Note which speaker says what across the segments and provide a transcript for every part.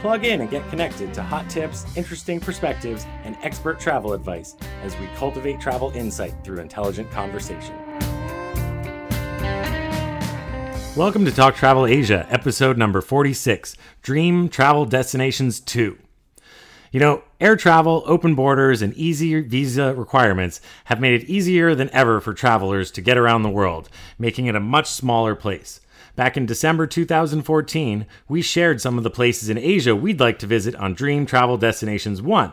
Speaker 1: Plug in and get connected to hot tips, interesting perspectives, and expert travel advice as we cultivate travel insight through intelligent conversation. Welcome to Talk Travel Asia, episode number 46 Dream Travel Destinations 2. You know, air travel, open borders, and easy visa requirements have made it easier than ever for travelers to get around the world, making it a much smaller place. Back in December 2014, we shared some of the places in Asia we'd like to visit on Dream Travel Destinations 1.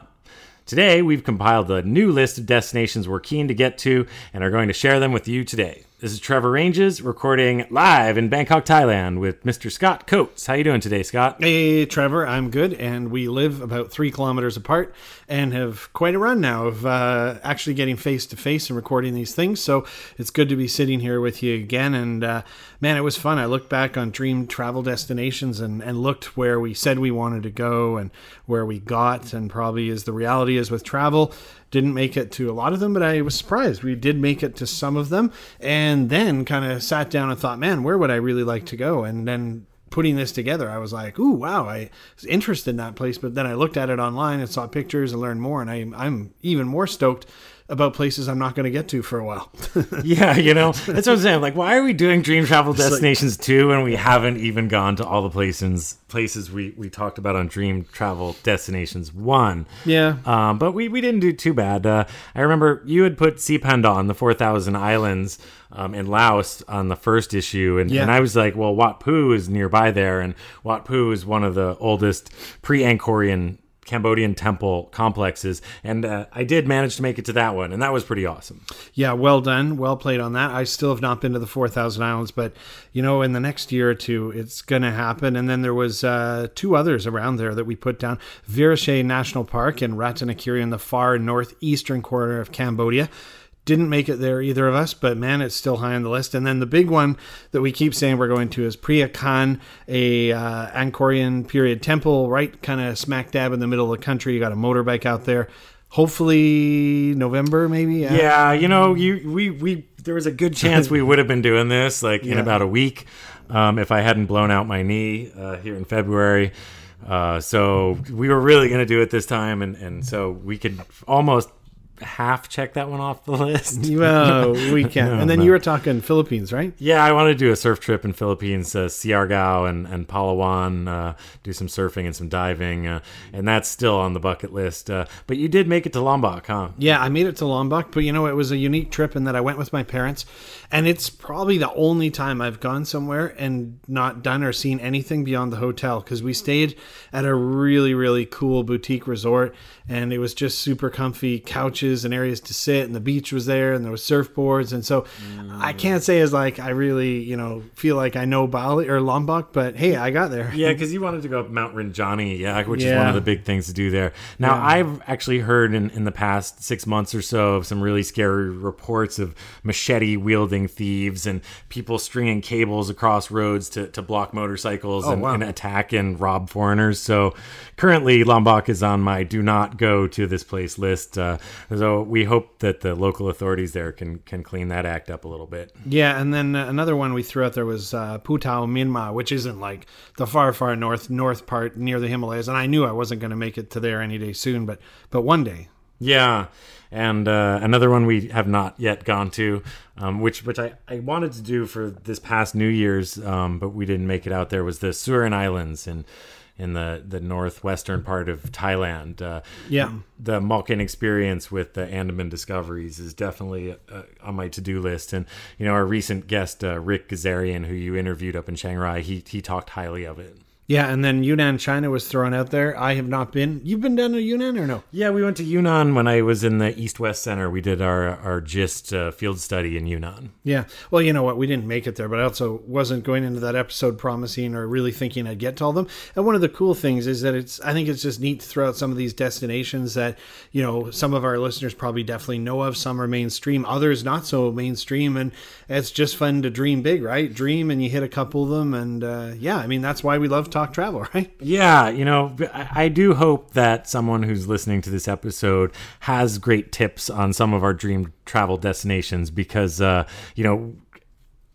Speaker 1: Today, we've compiled a new list of destinations we're keen to get to and are going to share them with you today. This is Trevor Ranges recording live in Bangkok, Thailand with Mr. Scott Coates. How are you doing today, Scott?
Speaker 2: Hey, Trevor, I'm good, and we live about three kilometers apart and have quite a run now of uh, actually getting face to face and recording these things. So it's good to be sitting here with you again. And uh, man, it was fun. I looked back on dream travel destinations and, and looked where we said we wanted to go and where we got, and probably as the reality is with travel didn't make it to a lot of them, but I was surprised. We did make it to some of them, and then kind of sat down and thought, man, where would I really like to go? And then putting this together, I was like, ooh, wow, I was interested in that place. But then I looked at it online and saw pictures and learned more, and I, I'm even more stoked about places I'm not going to get to for a while.
Speaker 1: yeah, you know, that's what I'm saying. Like, why are we doing Dream Travel Destinations like, 2 and we haven't even gone to all the places places we, we talked about on Dream Travel Destinations 1?
Speaker 2: Yeah.
Speaker 1: Um, but we, we didn't do too bad. Uh, I remember you had put Sipandon, the 4,000 Islands um, in Laos on the first issue. And, yeah. and I was like, well, Wat Pu is nearby there. And Wat Pu is one of the oldest pre Angkorian Cambodian temple complexes, and uh, I did manage to make it to that one, and that was pretty awesome.
Speaker 2: Yeah, well done, well played on that. I still have not been to the Four Thousand Islands, but you know, in the next year or two, it's going to happen. And then there was uh, two others around there that we put down: Virachay National Park and Ratanakiri in the far northeastern corner of Cambodia didn't make it there either of us, but man, it's still high on the list. And then the big one that we keep saying we're going to is Preah Khan, a uh, Angkorian period temple, right kind of smack dab in the middle of the country. You got a motorbike out there. Hopefully November, maybe.
Speaker 1: Yeah, yeah you know, you we we there was a good chance we would have been doing this like yeah. in about a week um, if I hadn't blown out my knee uh, here in February. Uh, so we were really going to do it this time, and, and so we could almost half check that one off the list.
Speaker 2: well, we can. no, and then no. you were talking Philippines, right?
Speaker 1: Yeah, I want to do a surf trip in Philippines, uh, Siargao and, and Palawan, uh, do some surfing and some diving. Uh, and that's still on the bucket list. Uh, but you did make it to Lombok, huh?
Speaker 2: Yeah, I made it to Lombok. But, you know, it was a unique trip in that I went with my parents. And it's probably the only time I've gone somewhere and not done or seen anything beyond the hotel because we stayed at a really, really cool boutique resort. And it was just super comfy couches and areas to sit, and the beach was there, and there was surfboards, and so mm. I can't say as like I really you know feel like I know Bali or Lombok, but hey, I got there.
Speaker 1: Yeah, because you wanted to go up Mount Rinjani, yeah, which yeah. is one of the big things to do there. Now yeah. I've actually heard in in the past six months or so of some really scary reports of machete wielding thieves and people stringing cables across roads to to block motorcycles oh, and, wow. and attack and rob foreigners. So currently Lombok is on my do not go to this place list. Uh, so we hope that the local authorities there can can clean that act up a little bit.
Speaker 2: Yeah, and then another one we threw out there was uh, Putao Myanmar, which isn't like the far far north north part near the Himalayas, and I knew I wasn't going to make it to there any day soon, but but one day.
Speaker 1: Yeah, and uh, another one we have not yet gone to, um, which which I, I wanted to do for this past New Year's, um, but we didn't make it out there. Was the Surin Islands and in the the northwestern part of Thailand. Uh,
Speaker 2: yeah,
Speaker 1: the Moken experience with the Andaman discoveries is definitely uh, on my to do list. And you know, our recent guest uh, Rick Gazarian, who you interviewed up in Chiang Rai, he he talked highly of it.
Speaker 2: Yeah, and then Yunnan, China was thrown out there. I have not been. You've been down to Yunnan or no?
Speaker 1: Yeah, we went to Yunnan when I was in the East West Center. We did our our GIST uh, field study in Yunnan.
Speaker 2: Yeah. Well, you know what? We didn't make it there, but I also wasn't going into that episode promising or really thinking I'd get to all them. And one of the cool things is that it's, I think it's just neat to throw out some of these destinations that, you know, some of our listeners probably definitely know of. Some are mainstream, others not so mainstream. And it's just fun to dream big, right? Dream and you hit a couple of them. And uh, yeah, I mean, that's why we love Talk Travel, right?
Speaker 1: Yeah, you know, I, do hope that someone who's listening to this episode has great tips on some of our dream travel destinations because, uh, you know,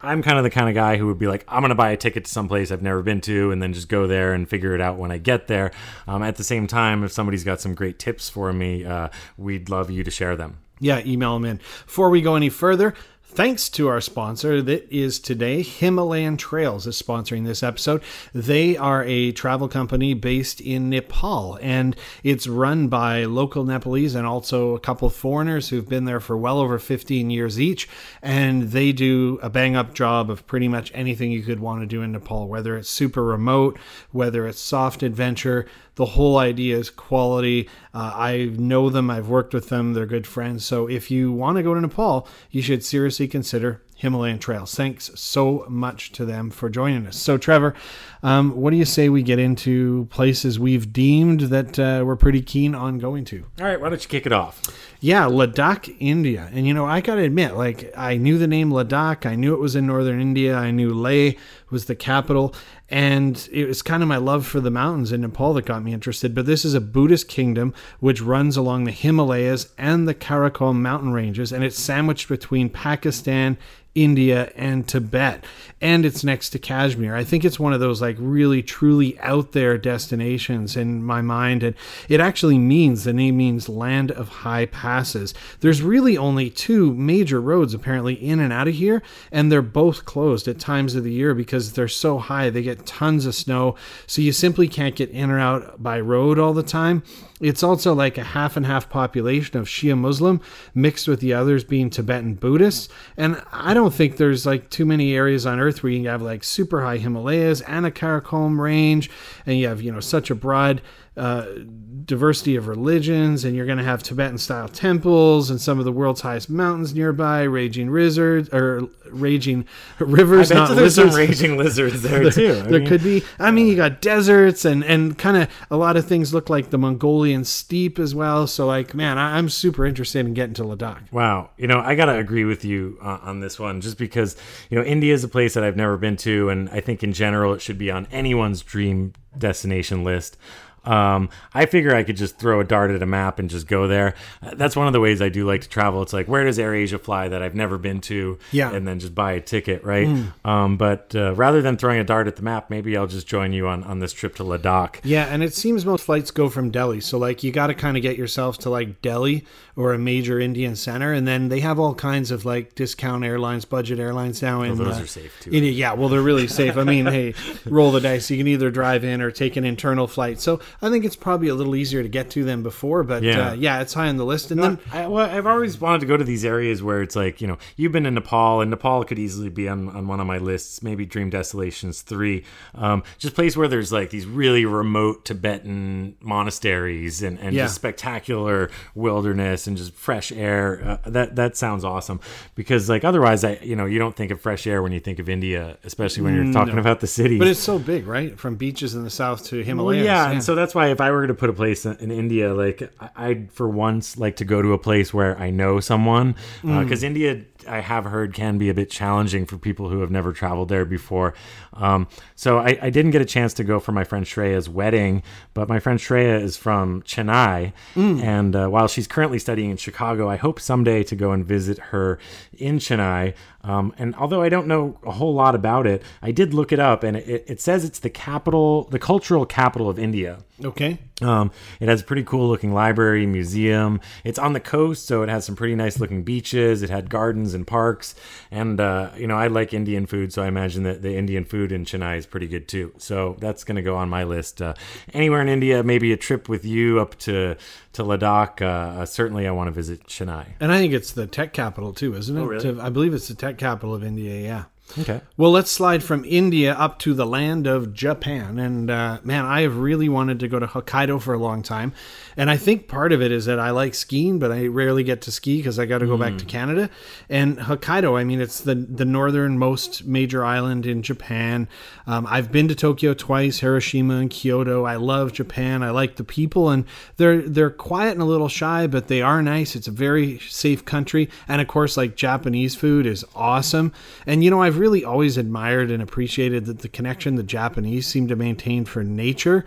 Speaker 1: I'm kind of the kind of guy who would be like, I'm going to buy a ticket to someplace I've never been to and then just go there and figure it out when I get there. Um, at the same time, if somebody's got some great tips for me, uh, we'd love you to share them.
Speaker 2: Yeah, email them in. Before we go any further, Thanks to our sponsor that is today Himalayan Trails is sponsoring this episode. They are a travel company based in Nepal and it's run by local Nepalese and also a couple foreigners who've been there for well over 15 years each and they do a bang up job of pretty much anything you could want to do in Nepal whether it's super remote, whether it's soft adventure, the whole idea is quality. Uh, I know them, I've worked with them, they're good friends. So if you want to go to Nepal, you should seriously consider Himalayan Trails. Thanks so much to them for joining us. So, Trevor, um, what do you say we get into places we've deemed that uh, we're pretty keen on going to?
Speaker 1: All right, why don't you kick it off?
Speaker 2: Yeah, Ladakh, India. And you know, I got to admit, like, I knew the name Ladakh, I knew it was in northern India, I knew Leh was the capital. And it was kind of my love for the mountains in Nepal that got me interested. But this is a Buddhist kingdom which runs along the Himalayas and the Karakoram mountain ranges, and it's sandwiched between Pakistan India and Tibet, and it's next to Kashmir. I think it's one of those like really truly out there destinations in my mind, and it actually means the name means land of high passes. There's really only two major roads apparently in and out of here, and they're both closed at times of the year because they're so high. They get tons of snow, so you simply can't get in or out by road all the time. It's also like a half and half population of Shia Muslim mixed with the others being Tibetan Buddhists. And I don't think there's like too many areas on earth where you have like super high Himalayas and a Karakoram range, and you have, you know, such a broad uh, diversity of religions, and you're going to have Tibetan style temples and some of the world's highest mountains nearby, raging lizards or raging rivers.
Speaker 1: I bet
Speaker 2: not
Speaker 1: there's some raging lizards there,
Speaker 2: there,
Speaker 1: too.
Speaker 2: There could be. I mean, you got deserts and and kind of a lot of things look like the Mongolian steppe as well. So like, man, I, I'm super interested in getting to Ladakh.
Speaker 1: Wow, you know, I gotta agree with you uh, on this one, just because you know India is a place that I've never been to, and I think in general it should be on anyone's dream destination list. Um, I figure I could just throw a dart at a map and just go there. Uh, That's one of the ways I do like to travel. It's like, where does AirAsia fly that I've never been to?
Speaker 2: Yeah.
Speaker 1: And then just buy a ticket, right? Um, but uh, rather than throwing a dart at the map, maybe I'll just join you on, on this trip to Ladakh.
Speaker 2: Yeah, and it seems most flights go from Delhi. So like you got to kind of get yourself to like Delhi or a major Indian center, and then they have all kinds of like discount airlines, budget airlines now. In,
Speaker 1: those
Speaker 2: uh,
Speaker 1: are safe, too.
Speaker 2: in- yeah, well they're really safe. I mean, hey, roll the dice. You can either drive in or take an internal flight. So I think it's probably a little easier to get to than before. But
Speaker 1: Yeah.
Speaker 2: uh, yeah, it's high on the list. And then
Speaker 1: I, well, I've always wanted to go to these areas where it's like, you know, you've been in Nepal, and Nepal could easily be on, on one of my lists, maybe Dream Desolations 3. Um, just place where there's like these really remote Tibetan monasteries and, and
Speaker 2: Yeah.
Speaker 1: just spectacular wilderness and just fresh air. Uh, that that sounds awesome because, like, otherwise, I you know, you don't think of fresh air when you think of India, especially when you're talking about the cities.
Speaker 2: but it's so big, right? From beaches in the south to
Speaker 1: Well,
Speaker 2: Himalayas.
Speaker 1: yeah, and so that's why if I were to put a place in in India, like I- I'd for once like to go to a place where I know someone, because India I have heard can be a bit challenging for people who have never traveled there before. Um, so I, I didn't get a chance to go for my friend Shreya's wedding, but my friend Shreya is from Chennai, and uh, while she's currently studying in Chicago, I hope someday to go and visit her in Chennai. Um, and although I don't know a whole lot about it, I did look it up, and it, it says it's the capital, the cultural capital of India.
Speaker 2: Okay.
Speaker 1: Um, it has a pretty cool looking library, museum. It's on the coast, so it has some pretty nice looking beaches. It had gardens and parks. And, uh, you know, I like Indian food, so I imagine that the Indian food in Chennai is pretty good too. So that's going to go on my list. Uh, anywhere in India, maybe a trip with you up to, to Ladakh. Uh, uh, certainly, I want to visit Chennai.
Speaker 2: And I think it's the tech capital too, isn't it?
Speaker 1: Oh, really?
Speaker 2: To- I believe it's the tech capital of India. Yeah.
Speaker 1: Okay.
Speaker 2: Well, let's slide from India up to the land of Japan. And uh, man, I have really wanted to go to Hokkaido for a long time. And I think part of it is that I like skiing, but I rarely get to ski because I got to go back to Canada. And Hokkaido, I mean, it's the, the northernmost major island in Japan. Um, I've been to Tokyo twice, Hiroshima and Kyoto. I love Japan. I like the people, and they're they're quiet and a little shy, but they are nice. It's a very safe country, and of course, like Japanese food is awesome. And you know, I've really always admired and appreciated that the connection the Japanese seem to maintain for nature,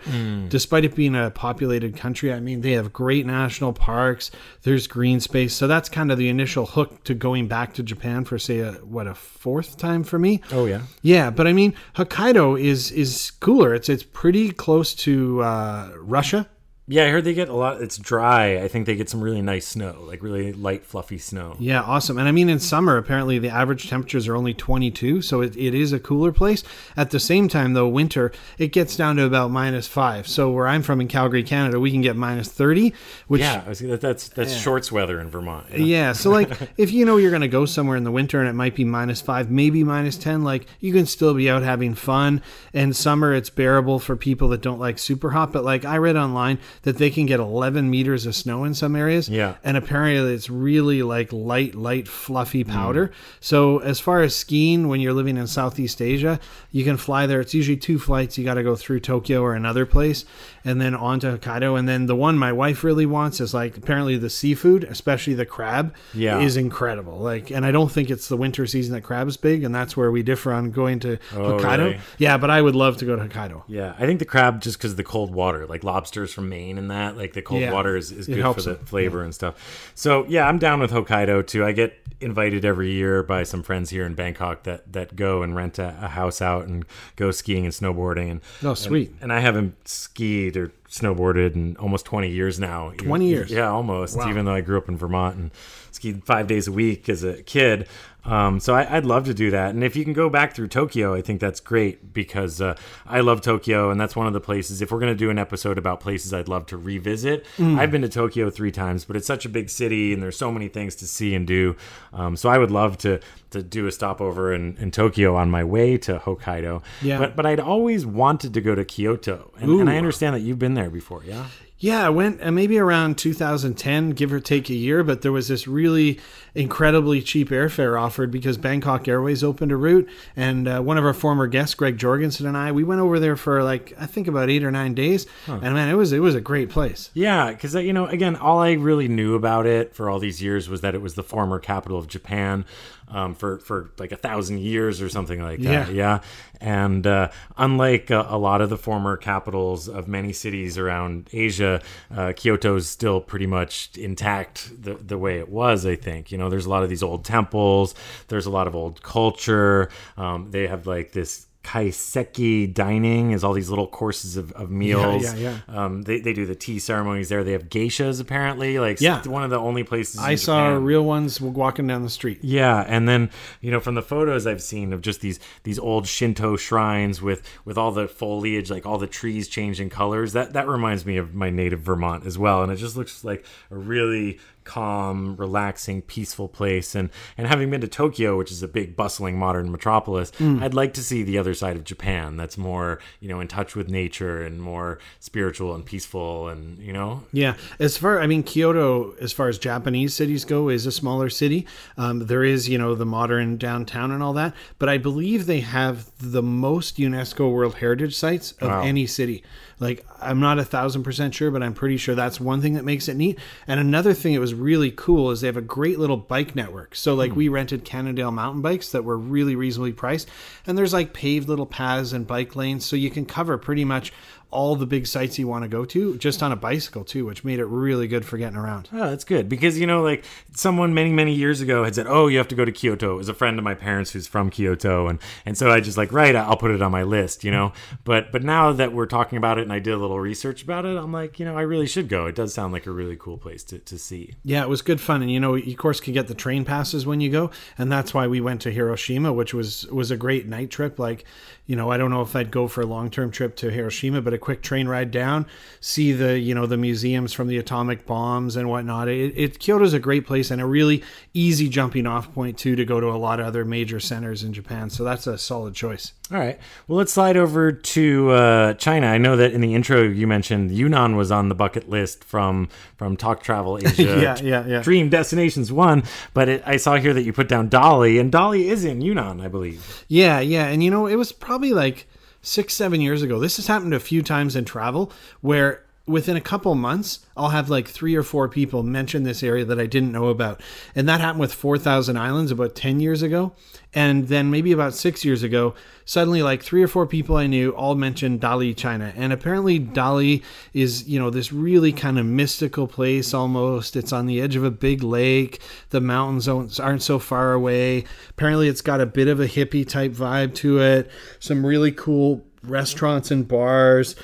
Speaker 2: despite it being a populated country. I mean, they have great national parks. There's green space, so that's kind of the initial hook to going back to Japan for say a what a fourth time for me.
Speaker 1: Oh yeah.
Speaker 2: Yeah, but I mean, Hokkaido is is cooler. It's it's pretty close to uh, Russia.
Speaker 1: Yeah, I heard they get a lot. It's dry. I think they get some really nice snow, like really light, fluffy snow.
Speaker 2: Yeah, awesome. And I mean, in summer, apparently the average temperatures are only 22, so it, it is a cooler place. At the same time, though, winter, it gets down to about minus five. So where I'm from in Calgary, Canada, we can get minus 30, which
Speaker 1: Yeah, I that, that's that's shorts weather in Vermont. know?
Speaker 2: Yeah, so like if you know you're going to go somewhere in the winter and it might be minus five, maybe minus 10, like you can still be out having fun. And summer, it's bearable for people that don't like super hot. But like I read online that they can get 11 meters of snow in some areas.
Speaker 1: Yeah.
Speaker 2: And apparently it's really like light, light, fluffy
Speaker 1: Mm.
Speaker 2: powder. So as far as skiing, when you're living in Southeast Asia, you can fly there. It's usually two flights. You got to go through Tokyo or another place and then on to Hokkaido. And then the one my wife really wants is like apparently the seafood, especially the crab,
Speaker 1: Yeah.
Speaker 2: is incredible. Like, and I don't think it's the winter season that crab's big, and that's where we differ on going to
Speaker 1: Oh,
Speaker 2: Hokkaido.
Speaker 1: really?
Speaker 2: Yeah, but I would love to go to Hokkaido.
Speaker 1: Yeah, I think the crab just because of the cold water, like lobsters from Maine and that, like the cold
Speaker 2: Yeah,
Speaker 1: water is, is good for the
Speaker 2: it.
Speaker 1: flavor and stuff. So yeah, I'm down with Hokkaido too. I get invited every year by some friends here in Bangkok that that go and rent a, a house out and go skiing and snowboarding and
Speaker 2: Oh, sweet.
Speaker 1: And, and I haven't skied or snowboarded in almost 20 years now.
Speaker 2: 20 years?
Speaker 1: Yeah, almost.
Speaker 2: Wow.
Speaker 1: Even though I grew up in Vermont and skied five days a week as a kid. Um, so I, I'd love to do that. And if you can go back through Tokyo, I think that's great because uh, I love Tokyo. And that's one of the places, if we're going to do an episode about places I'd love to revisit,
Speaker 2: Mm.
Speaker 1: I've been to Tokyo three times, but it's such a big city and there's so many things to see and do. Um, so I would love to, to do a stopover in, in Tokyo on my way to Hokkaido.
Speaker 2: Yeah.
Speaker 1: But, but I'd always wanted to go to Kyoto. And, and I understand that you've been there before, yeah?
Speaker 2: Yeah, I went uh, maybe around 2010, give or take a year, but there was this really incredibly cheap airfare offered because Bangkok Airways opened a route. And uh, one of our former guests, Greg Jorgensen, and I, we went over there for like, I think about eight or nine days. And man, it was, it was a great place.
Speaker 1: Yeah, because you know, again, all I really knew about it for all these years was that it was the former capital of Japan um, for for like a thousand years or something like that.
Speaker 2: Yeah.
Speaker 1: Yeah, and uh, unlike uh, a lot of the former capitals of many cities around Asia, uh, Kyoto's still pretty much intact the the way it was. I think you know, there's a lot of these old temples. There's a lot of old culture. Um, they have like this kaiseki dining is all these little courses of, of meals
Speaker 2: yeah, yeah.
Speaker 1: um, they, they do the tea ceremonies there. They have geishas apparently. Like
Speaker 2: Yeah.
Speaker 1: one of the only places
Speaker 2: I saw
Speaker 1: Japan.
Speaker 2: real ones walking down the street.
Speaker 1: Yeah, and then you know from the photos I've seen of just these these old Shinto shrines with with all the foliage, like all the trees changing colors. That that reminds me of my native Vermont as well, and it just looks like a really calm, relaxing, peaceful place. And and having been to Tokyo, which is a big, bustling, modern metropolis, I'd like to see the other side of Japan. That's more you know in touch with nature and more spiritual and peaceful, and you know
Speaker 2: Yeah, as far I mean Kyoto, as far as Japanese cities go, is a smaller city. Um, there is you know the modern downtown and all that, but I believe they have the most UNESCO World Heritage sites of
Speaker 1: Wow.
Speaker 2: any city. Like I'm not a thousand percent sure, but I'm pretty sure that's one thing that makes it neat. And another thing that was really cool is they have a great little bike network. So like hmm. we rented Cannondale mountain bikes that were really reasonably priced, and there's like paved little paths and bike lanes, so you can cover pretty much all the big sites you want to go to just on a bicycle too, which made it really good for getting around.
Speaker 1: Oh, that's good because you know, like someone many many years ago had said, "Oh, you have to go to Kyoto." It was a friend of my parents who's from Kyoto, and and so I just like, right, I'll put it on my list, you know. But but now that we're talking about it, and I did a little research about it, I'm like, you know, I really should go. It does sound like a really cool place to to see.
Speaker 2: Yeah, it was good fun, and you know, you of course can get the train passes when you go, and that's why we went to Hiroshima, which was was a great night trip. Like, you know, I don't know if I'd go for a long term trip to Hiroshima, but quick train ride down, see the you know the museums from the atomic bombs and whatnot. It, it Kyoto's a great place and a really easy jumping off point too to go to a lot of other major centers in Japan. So that's a solid choice.
Speaker 1: All right. Well, let's slide over to uh, China. I know that in the intro you mentioned Yunnan was on the bucket list from from Talk Travel Asia.
Speaker 2: yeah, yeah, yeah.
Speaker 1: Dream Destinations One, but it, I saw here that you put down Dali, and Dali is in Yunnan, I believe.
Speaker 2: Yeah, yeah, and you know it was probably like six, seven years ago. This has happened a few times in travel where within a couple months, I'll have like three or four people mention this area that I didn't know about. And that happened with 4,000 Islands about 10 years ago. And then maybe about six years ago, suddenly like three or four people I knew all mentioned Dali, China. And apparently, Dali is, you know, this really kind of mystical place almost. It's on the edge of a big lake. The mountains aren't so far away. Apparently, it's got a bit of a hippie type vibe to it. Some really cool restaurants and bars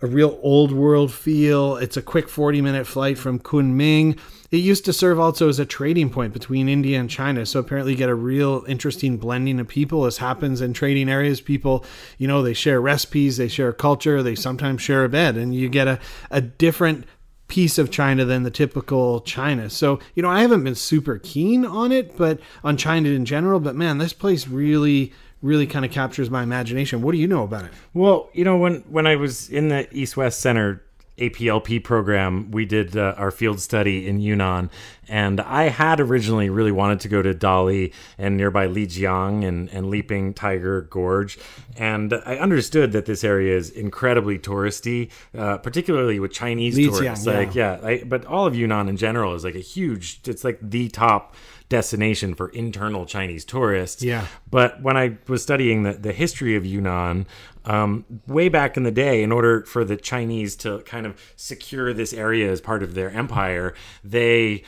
Speaker 2: a real old world feel. It's a quick 40 minute flight from Kunming. It used to serve also as a trading point between India and China. So apparently you get a real interesting blending of people as happens in trading areas. People, you know, they share recipes, they share culture, they sometimes share a bed, and you get a, a different piece of China than the typical China. So, you know, I haven't been super keen on it, but on China in general, but man, this place really really kind of captures my imagination. What do you know about it?
Speaker 1: Well, you know, when when I was in the East West Center APLP program, we did uh, our field study in Yunnan, and I had originally really wanted to go to Dali and nearby Lijiang and, and Leaping Tiger Gorge, and I understood that this area is incredibly touristy, uh, particularly with Chinese Lijiang, tourists. Like, yeah, I, but all of Yunnan in general is like a huge. It's like the top destination for internal Chinese tourists.
Speaker 2: Yeah.
Speaker 1: But when I was studying the, the history of Yunnan, um, way back in the day, in order for the Chinese to kind of secure this area as part of their empire, they,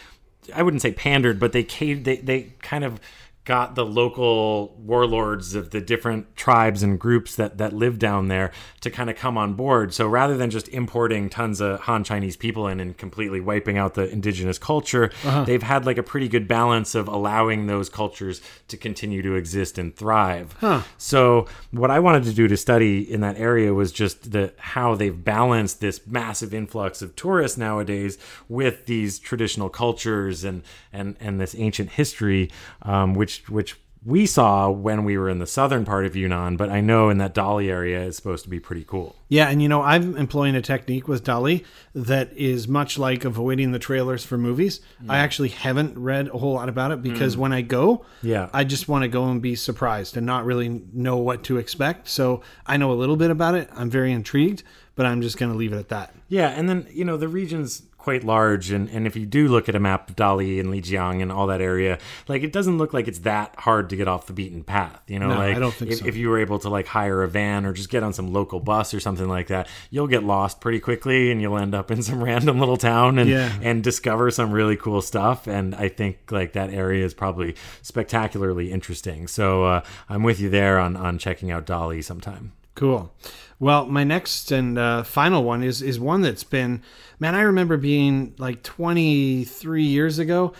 Speaker 1: I wouldn't say pandered, but they they, they kind of got the local warlords of the different tribes and groups that that live down there to kind of come on board. So rather than just importing tons of Han Chinese people in and completely wiping out the indigenous culture, uh-huh. they've had like a pretty good balance of allowing those cultures to continue to exist and thrive.
Speaker 2: Huh.
Speaker 1: So what I wanted to do to study in that area was just the how they've balanced this massive influx of tourists nowadays with these traditional cultures and and and this ancient history, um, which which which we saw when we were in the southern part of Yunnan, but I know in that Dali area is supposed to be pretty cool.
Speaker 2: Yeah, and you know, I'm employing a technique with Dali that is much like avoiding the trailers for movies. I actually haven't read a whole lot about it because mm. when I go,
Speaker 1: yeah,
Speaker 2: I just want to go and be surprised and not really know what to expect. So I know a little bit about it. I'm very intrigued, but I'm just going to leave it at that.
Speaker 1: Yeah, and then you know the regions quite large and, and if you do look at a map of Dali and Lijiang and all that area, like it doesn't look like it's that hard to get off the beaten path. You know,
Speaker 2: no,
Speaker 1: like
Speaker 2: I don't think
Speaker 1: if,
Speaker 2: so.
Speaker 1: if you were able to like hire a van or just get on some local bus or something like that, you'll get lost pretty quickly and you'll end up in some random little town and
Speaker 2: yeah.
Speaker 1: and discover some really cool stuff. And I think like that area is probably spectacularly interesting. So uh, I'm with you there on on checking out Dali sometime.
Speaker 2: Cool. Well, my next and uh, final one is is one that's been, man. I remember being like 23 years ago,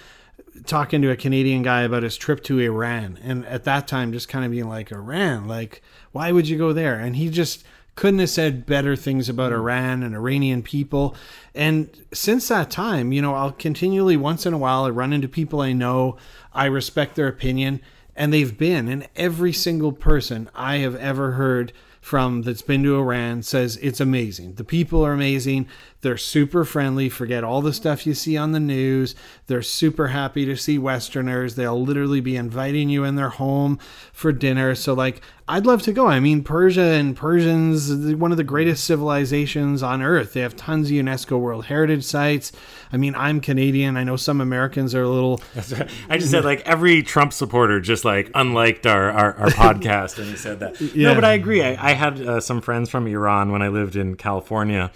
Speaker 2: talking to a Canadian guy about his trip to Iran, and at that time, just kind of being like, Iran, like, why would you go there? And he just couldn't have said better things about Iran and Iranian people. And since that time, you know, I'll continually once in a while I run into people I know, I respect their opinion, and they've been, and every single person I have ever heard from that's been to Iran says it's amazing. The people are amazing. They're super friendly. Forget all the stuff you see on the news. They're super happy to see Westerners. They'll literally be inviting you in their home for dinner. So, like, I'd love to go. I mean, Persia and Persians, one of the greatest civilizations on earth. They have tons of UNESCO World Heritage sites. I mean, I'm Canadian. I know some Americans are a little.
Speaker 1: I just said, like, every Trump supporter just, like, unliked our, our, our podcast, and he said that. Yeah. No, but I agree. I, I had uh, some friends from Iran when I lived in California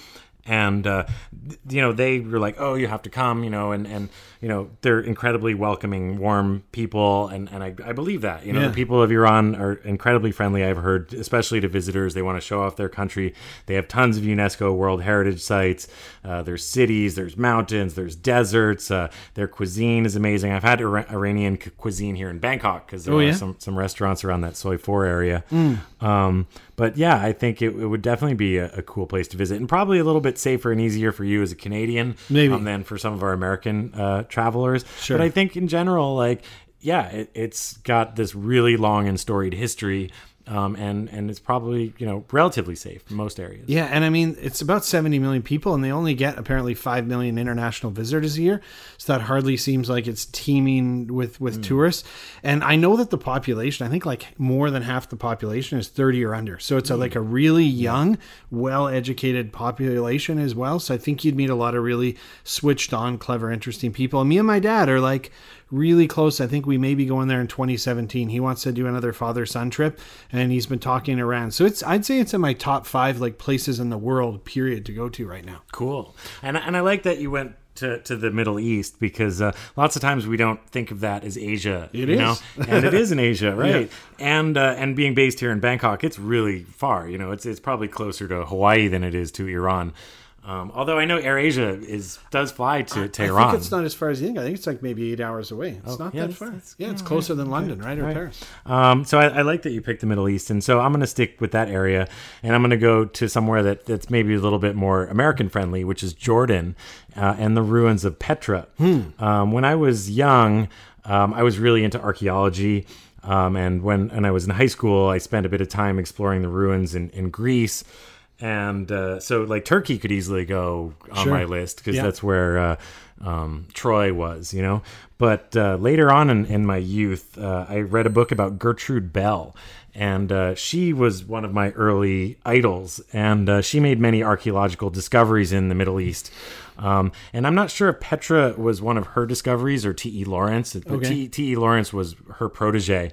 Speaker 1: and uh, you know they were like oh you have to come you know and and you know they're incredibly welcoming warm people and and i, I believe that. You know
Speaker 2: Yeah.
Speaker 1: the people of iran are incredibly friendly i've heard especially to visitors. They want to show off their country. They have tons of unesco world heritage sites. Uh, there's cities there's mountains there's deserts. Uh, their cuisine is amazing. I've had Ira- iranian cu- cuisine here in bangkok because there
Speaker 2: Oh,
Speaker 1: are
Speaker 2: yeah?
Speaker 1: Some, some restaurants around that soi 4 area. Um, but yeah, I think it, it would definitely be a, a cool place to visit, and probably a little bit safer and easier for you as a Canadian,
Speaker 2: Maybe.
Speaker 1: um, than for some of our American uh, travelers.
Speaker 2: Sure.
Speaker 1: But I think in general, like, yeah, it, it's got this really long and storied history, um, and and it's probably you know relatively safe in most areas.
Speaker 2: Yeah, and I mean it's about 70 million people, and they only get apparently 5 million international visitors a year. So that hardly seems like it's teeming with with tourists. And I know that the population, I think like more than half the population is 30 or under. So it's a, like a really young, well-educated population as well. So I think you'd meet a lot of really switched on, clever, interesting people. And me and my dad are like really close. I think we may be going there in 2017. He wants to do another father son trip, and he's been talking around. So it's I'd say it's in my top five like places in the world period to go to right now.
Speaker 1: Cool. And and I like that you went to, to the Middle East because uh, lots of times we don't think of that as Asia.
Speaker 2: It
Speaker 1: you
Speaker 2: is.
Speaker 1: know? and it is in Asia, right? And uh, and being based here in Bangkok, it's really far. You know, it's it's probably closer to Hawaii than it is to Iran. Um, although I know AirAsia is does fly to, Tehran,
Speaker 2: I think it's not as far as you think. I think it's like maybe eight hours away. It's not
Speaker 1: yeah,
Speaker 2: that far. yeah, it's closer than London, right, or Paris.
Speaker 1: Um, so I, I like that you picked the Middle East, and so I'm going to stick with that area, and I'm going to go to somewhere that, that's maybe a little bit more American friendly, which is Jordan uh, and the ruins of Petra. Um, when I was young, um, I was really into archaeology. Um, and when and I was in high school, I spent a bit of time exploring the ruins in, in Greece. And uh, so, like, Turkey could easily go on
Speaker 2: Sure.
Speaker 1: my list because
Speaker 2: Yeah.
Speaker 1: that's where uh, um, Troy was, you know. But uh, later on in, in my youth, uh, I read a book about Gertrude Bell, and uh, she was one of my early idols, and uh, she made many archaeological discoveries in the Middle East. Um, and I'm not sure if Petra was one of her discoveries or T.E. Lawrence. But
Speaker 2: Okay.
Speaker 1: T.E. Lawrence was her protege.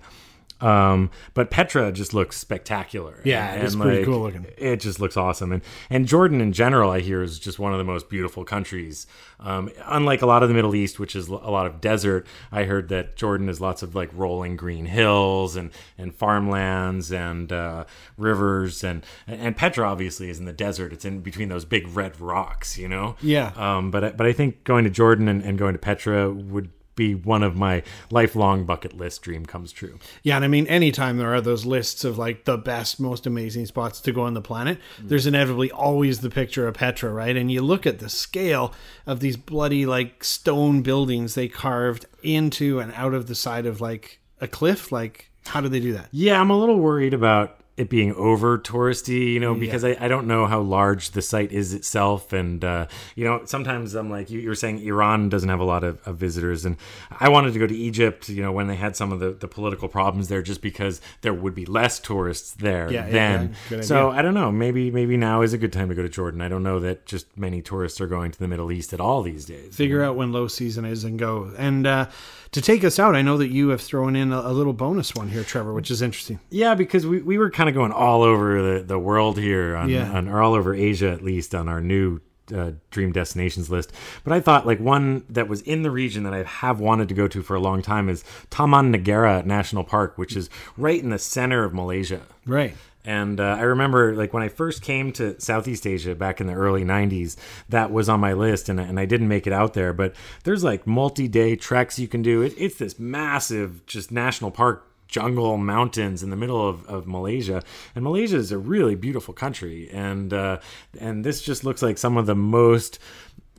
Speaker 1: Um, but Petra just looks spectacular.
Speaker 2: Yeah,
Speaker 1: and,
Speaker 2: it's pretty
Speaker 1: like,
Speaker 2: cool looking.
Speaker 1: It just looks awesome, and and Jordan in general, I hear, is just one of the most beautiful countries. Um, unlike a lot of the Middle East, which is a lot of desert, I heard that Jordan is lots of like rolling green hills and and farmlands and uh, rivers, and and Petra obviously is in the desert. It's in between those big red rocks, you know.
Speaker 2: Yeah.
Speaker 1: Um, but I- but I think going to Jordan and, and going to Petra would be one of my lifelong bucket list dream comes true.
Speaker 2: Yeah, and I mean, anytime there are those lists of like the best, most amazing spots to go on the planet, mm. there's inevitably always the picture of Petra, right? And you look at the scale of these bloody like stone buildings they carved into and out of the side of like a cliff. Like, how do they do that?
Speaker 1: Yeah, I'm a little worried about it being over touristy, you know, because I, I don't know how large the site is itself. And, uh, you know, sometimes I'm like, you, you were saying Iran doesn't have a lot of, of visitors. And I wanted to go to Egypt, you know, when they had some of the, the political problems there, just because there would be less tourists there
Speaker 2: Yeah, yeah,
Speaker 1: then.
Speaker 2: yeah,
Speaker 1: so. I don't know. Maybe maybe now is a good time to go to Jordan. I don't know that just many tourists are going to the Middle East at all these days.
Speaker 2: Figure out when low season is and go. And uh, to take us out, I know that you have thrown in a, a little bonus one here, Trevor, which is interesting.
Speaker 1: Yeah, because we, we were kind of going all over the, the world here, on,
Speaker 2: Yeah.
Speaker 1: on, or all over Asia at least, on our new uh, dream destinations list. But I thought like one that was in the region that I have wanted to go to for a long time is Taman Negara National Park, which is right in the center of Malaysia.
Speaker 2: Right.
Speaker 1: And uh, I remember, like, when I first came to Southeast Asia back in the early 90s, that was on my list, and, and I didn't make it out there. But there's like multi day treks you can do. It, it's this massive, just national park jungle mountains in the middle of, of Malaysia. And Malaysia is a really beautiful country. And, uh, and this just looks like some of the most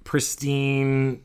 Speaker 1: pristine,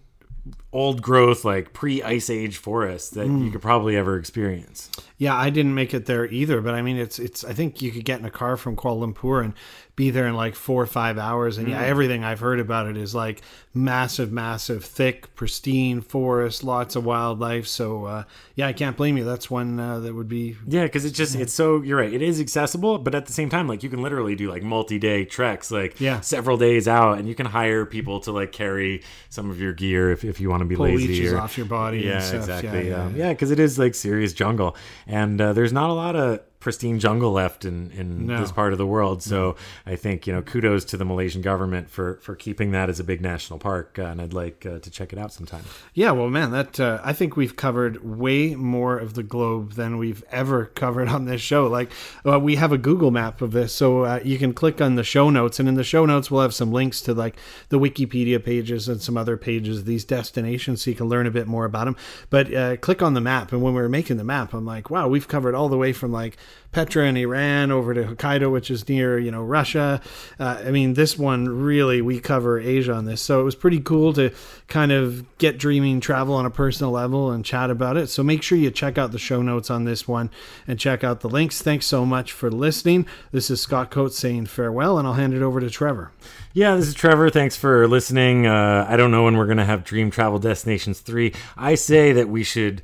Speaker 1: old growth, like pre ice age forests that you could probably ever experience.
Speaker 2: Yeah, I didn't make it there either, but I mean, it's it's. I think you could get in a car from Kuala Lumpur and be there in like four or five hours, and yeah, everything I've heard about it is like massive, massive, thick, pristine forest, lots of wildlife. So uh, yeah, I can't blame you. That's one uh, that would be
Speaker 1: Yeah, because it's just it's so you're right. It is accessible, but at the same time, like you can literally do like multi-day treks, like
Speaker 2: Yeah.
Speaker 1: several days out, and you can hire people to like carry some of your gear if, if you want to be
Speaker 2: pull
Speaker 1: lazy.
Speaker 2: leeches
Speaker 1: or,
Speaker 2: off your body.
Speaker 1: yeah,
Speaker 2: and stuff.
Speaker 1: exactly.
Speaker 2: Yeah,
Speaker 1: Um,
Speaker 2: yeah,
Speaker 1: Yeah, because it is like serious jungle, and uh, there's not a lot of pristine jungle left in, in
Speaker 2: No.
Speaker 1: this part of the world. So I think you know kudos to the Malaysian government for for keeping that as a big national park, uh, and I'd like uh, to check it out sometime.
Speaker 2: Yeah, well, man, that uh, I think we've covered way more of the globe than we've ever covered on this show. Like, uh, we have a Google map of this, so uh, you can click on the show notes, and in the show notes, we'll have some links to like the Wikipedia pages and some other pages of these destinations, so you can learn a bit more about them. But uh, click on the map, and when we were making the map, I'm like, wow, we've covered all the way from like Petra in Iran over to Hokkaido, which is near you know Russia. Uh, I mean, this one really we cover Asia on this, so it was pretty cool to kind of get dreaming travel on a personal level and chat about it. So make sure you check out the show notes on this one and check out the links. Thanks so much for listening. This is Scott Coates saying farewell, and I'll hand it over to Trevor.
Speaker 1: Yeah, this is Trevor. Thanks for listening. Uh, I don't know when we're to have Dream Travel Destinations 3. I say that we should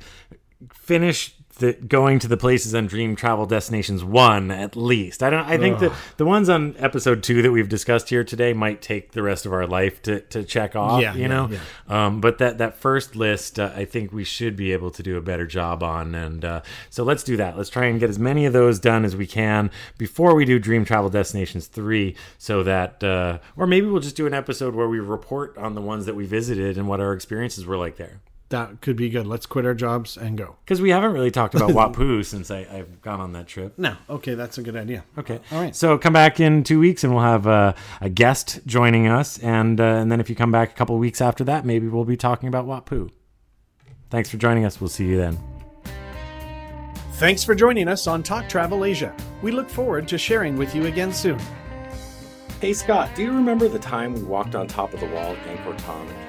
Speaker 1: finish going to the places on Dream Travel Destinations 1 at least. I don't I think the the ones on episode 2 that we've discussed here today might take the rest of our life to, to check off,
Speaker 2: Yeah,
Speaker 1: you
Speaker 2: yeah,
Speaker 1: know.
Speaker 2: yeah.
Speaker 1: Um, but that that first list uh, I think we should be able to do a better job on and uh, so let's do that. Let's try and get as many of those done as we can before we do Dream Travel Destinations 3 so that uh, or maybe we'll just do an episode where we report on the ones that we visited and what our experiences were like there.
Speaker 2: That could be good. Let's quit our jobs and go.
Speaker 1: Because we haven't really talked about Wat Pu since I, I've gone on that trip.
Speaker 2: No, okay, that's a good idea.
Speaker 1: Okay.
Speaker 2: All right.
Speaker 1: So come back in two weeks and we'll have uh, a guest joining us. And, uh, and then if you come back a couple weeks after that, maybe we'll be talking about Wat Pu. Thanks for joining us. We'll see you then.
Speaker 2: Thanks for joining us on Talk Travel Asia. We look forward to sharing with you again soon.
Speaker 1: Hey, Scott, do you remember the time we walked on top of the wall at Angkor Thom in